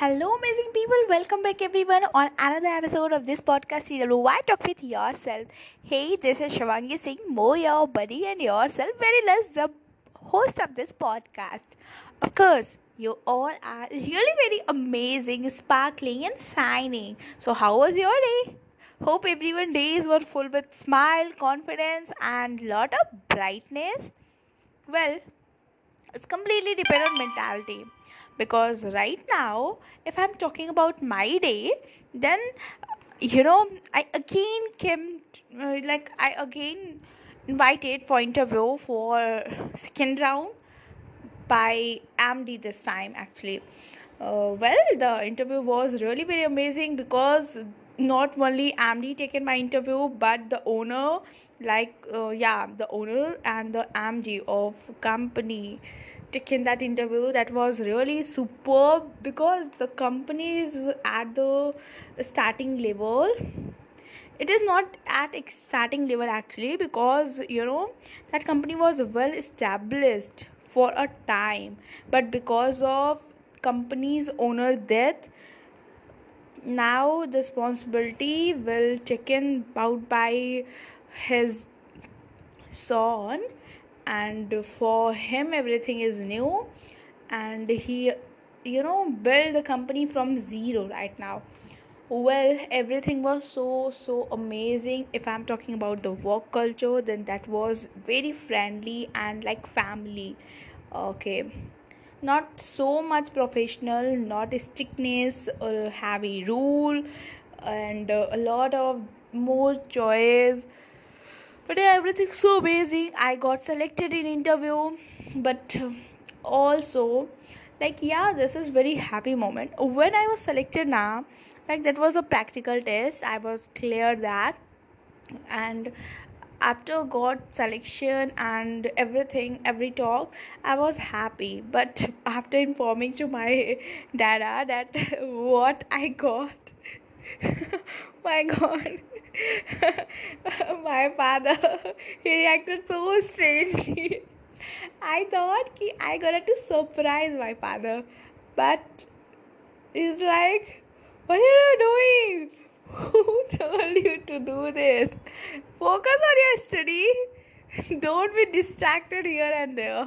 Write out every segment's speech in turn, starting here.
Hello, amazing people. Welcome back, everyone, on another episode of this podcast. Why talk with yourself? Hey, this is Shivangi Singh, Mo, your buddy, and yourself, very less the host of this podcast. Of course, you all are really very amazing, sparkling, and shining. So, how was your day? Hope everyone days were full with smile, confidence, and lot of brightness. Well, it's completely depend on mentality because right now if i'm talking about my day then you know i again came uh, like i again invited for interview for second round by amd this time actually. Uh, well the interview was really very amazing because not only amd taken my interview but the owner like uh, yeah the owner and the amd of company taken that interview that was really superb because the company is at the starting level. It is not at starting level actually because you know that company was well established for a time but because of company's owner death now the responsibility will taken out by his son and for him everything is new. And he you know built the company from zero right now. Well everything was so so amazing. If i'm talking about the work culture then that was very friendly and like family. Okay. Not so much professional not strictness or heavy rule and a lot of more choice but yeah, everything's so amazing. I got selected in interview, but uh, also like yeah, this is very happy moment. When I was selected now, like that was a practical test. I was clear that and after got selection and everything every talk i was happy but after informing to my dada that what i got my god my father he reacted so strangely. I thought ki i got to surprise my father but he's like what are you doing? Who told you to do this? Focus on your study. Don't be distracted here and there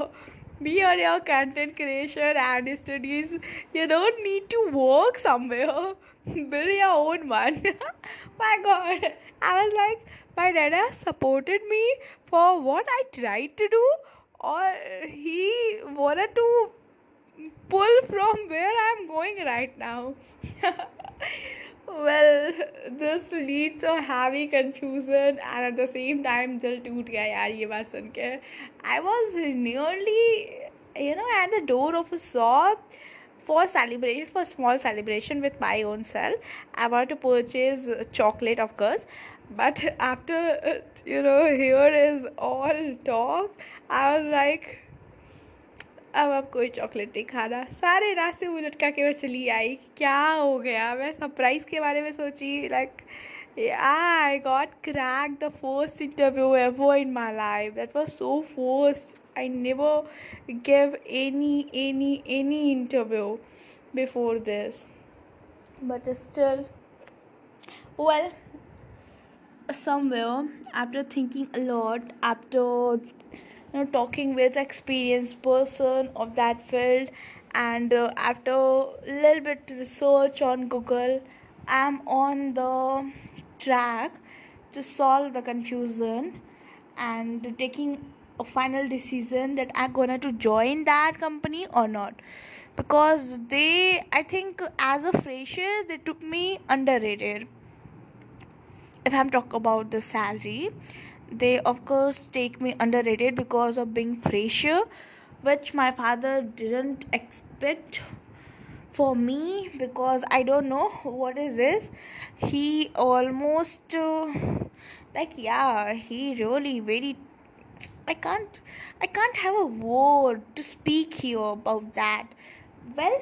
be on your content creation and studies. You don't need to work somewhere. Build your own one. My god. I was like my dad has supported me for what i tried to do or he wanted to pull from where i'm going right now. Well this leads to heavy confusion and at the same time दिल टूट गया यार ये बात सुन के I was nearly you know at the door of a shop for celebration for small celebration with my own self i want to purchase chocolate of course but after you know here is all talk i was like अब अब कोई chocolate नहीं खाना। सारे रास्ते वो लटका के मैं चली आई क्या हो गया? मैं सरप्राइज़ के बारे में सोची like I got crack the first interview ever in my life that was so forced I never give any any any interview before this but still well somewhere after thinking a lot after you know talking with experienced person of that field. And uh, after a little bit research on google i'm on the track to solve the confusion and taking a final decision that i'm gonna to join that company or not. Because they i think as a fresher they took me underrated. If i'm talking about the salary they of course take me underrated because of being fresher which my father didn't expect for me because i don't know what is this. He almost uh, like yeah he really very i can't i can't have a word to speak here about that. Well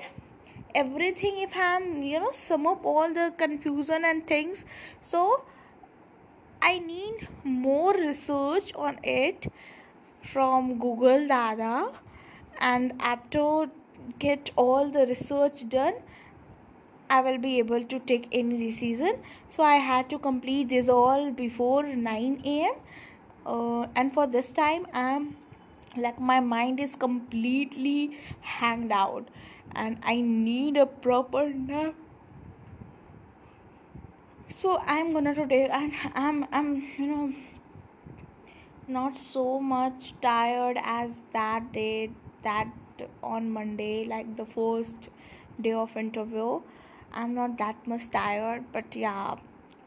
everything if i'm you know sum up all the confusion and things so I need more research on it from Google Dada and after get all the research done I will be able to take any decision. So I had to complete this all before 9 a.m. Uh, and for this time, I'm like my mind is completely hanged out, and I need a proper nap. So I'm gonna today, and I'm I'm you know not so much tired as that day that on Monday, like the first day of interview. I'm not that much tired but yeah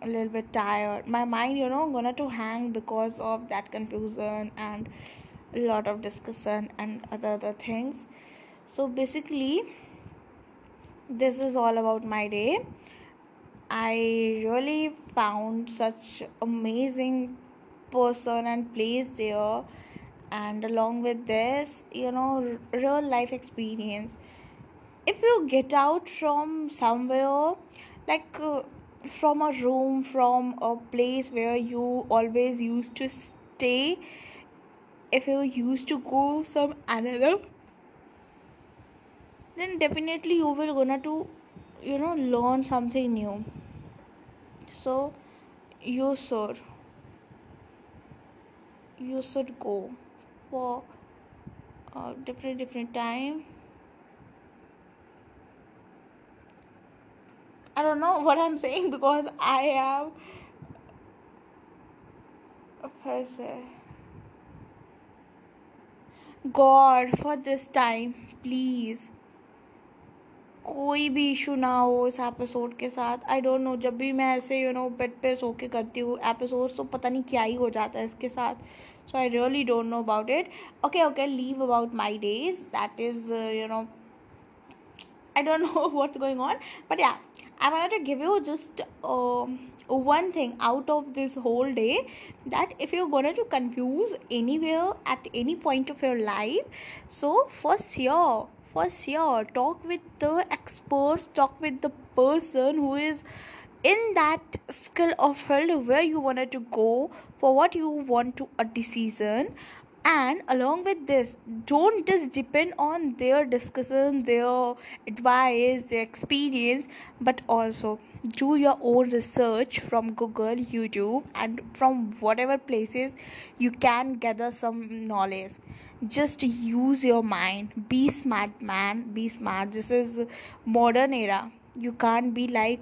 a little bit tired. My mind you know gonna to hang because of that confusion and a lot of discussion and other other things. So basically this is all about my day i really found such amazing person and place there. And along with this you know real life experience. If you get out from somewhere like uh, from a room from a place where you always used to stay if you used to go some another then definitely you will gonna to you know learn something new so you should you should go for a different different time I don't know what I'm saying because I am a person. God, for this time, please. कोई भी issue ना हो इस episode के साथ। आई don't no जब भी मैं ऐसे यू नो बेड पे सो के करती हूँ एपिसोड तो पता नहीं क्या ही हो जाता है इसके साथ। So I really don't know about it okay okay leave about my days that is you know I don't know what going on but yeah I want to give you just one thing out of this whole day that if you gonna to confuse any way at any point of your life so first your for sure, talk with the experts, talk with the person who is in that skill of field where you wanted to go for what you want to a decision. And along with this don't just depend on their discussion their advice their experience but also do your own research from google youtube and from whatever places you can gather some knowledge. Just use your mind. Be smart man. Be smart. This is modern era. You can't be like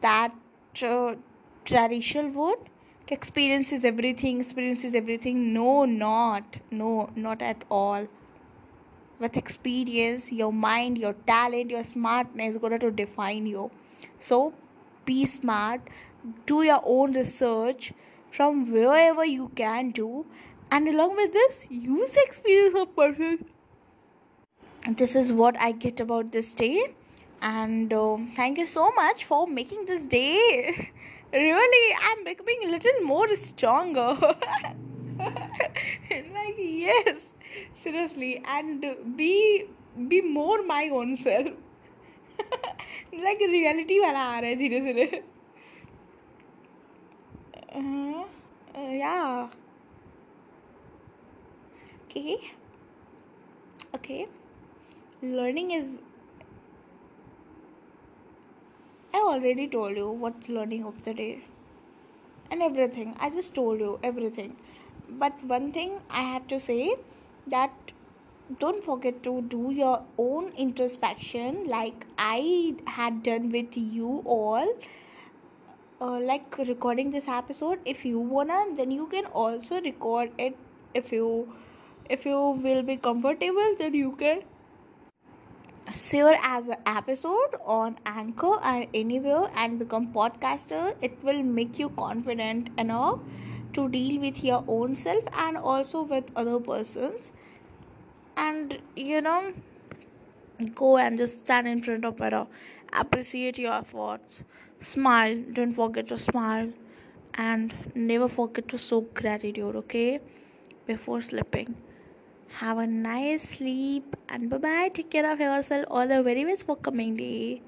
that uh, traditional one experience is everything. Experience is everything. No not. No not at all. With experience your mind your talent your smartness is going to define you. So be smart. Do your own research from wherever you can do. And along with this use experience of person. This is what i get about this day. And uh, thank you so much for making this day. Really i'm becoming a little more stronger. Like yes seriously. And be be more my own self like reality वाला आ रहा है धीरे धीरे yeah okay okay learning is I already told you what's learning of the day and everything. I just told you everything. But one thing I have to say that don't forget to do your own introspection like I had done with you all. Uh, like recording this episode. If you wanna then you can also record it. If you if you will be comfortable then you can share as an episode on anchor and anywhere and become podcaster. It will make you confident enough to deal with your own self and also with other persons and you know go and just stand in front of mirror appreciate your efforts smile don't forget to smile and never forget to show gratitude okay before sleeping have a nice sleep and bye bye. Take care of yourself. All the very best for coming day.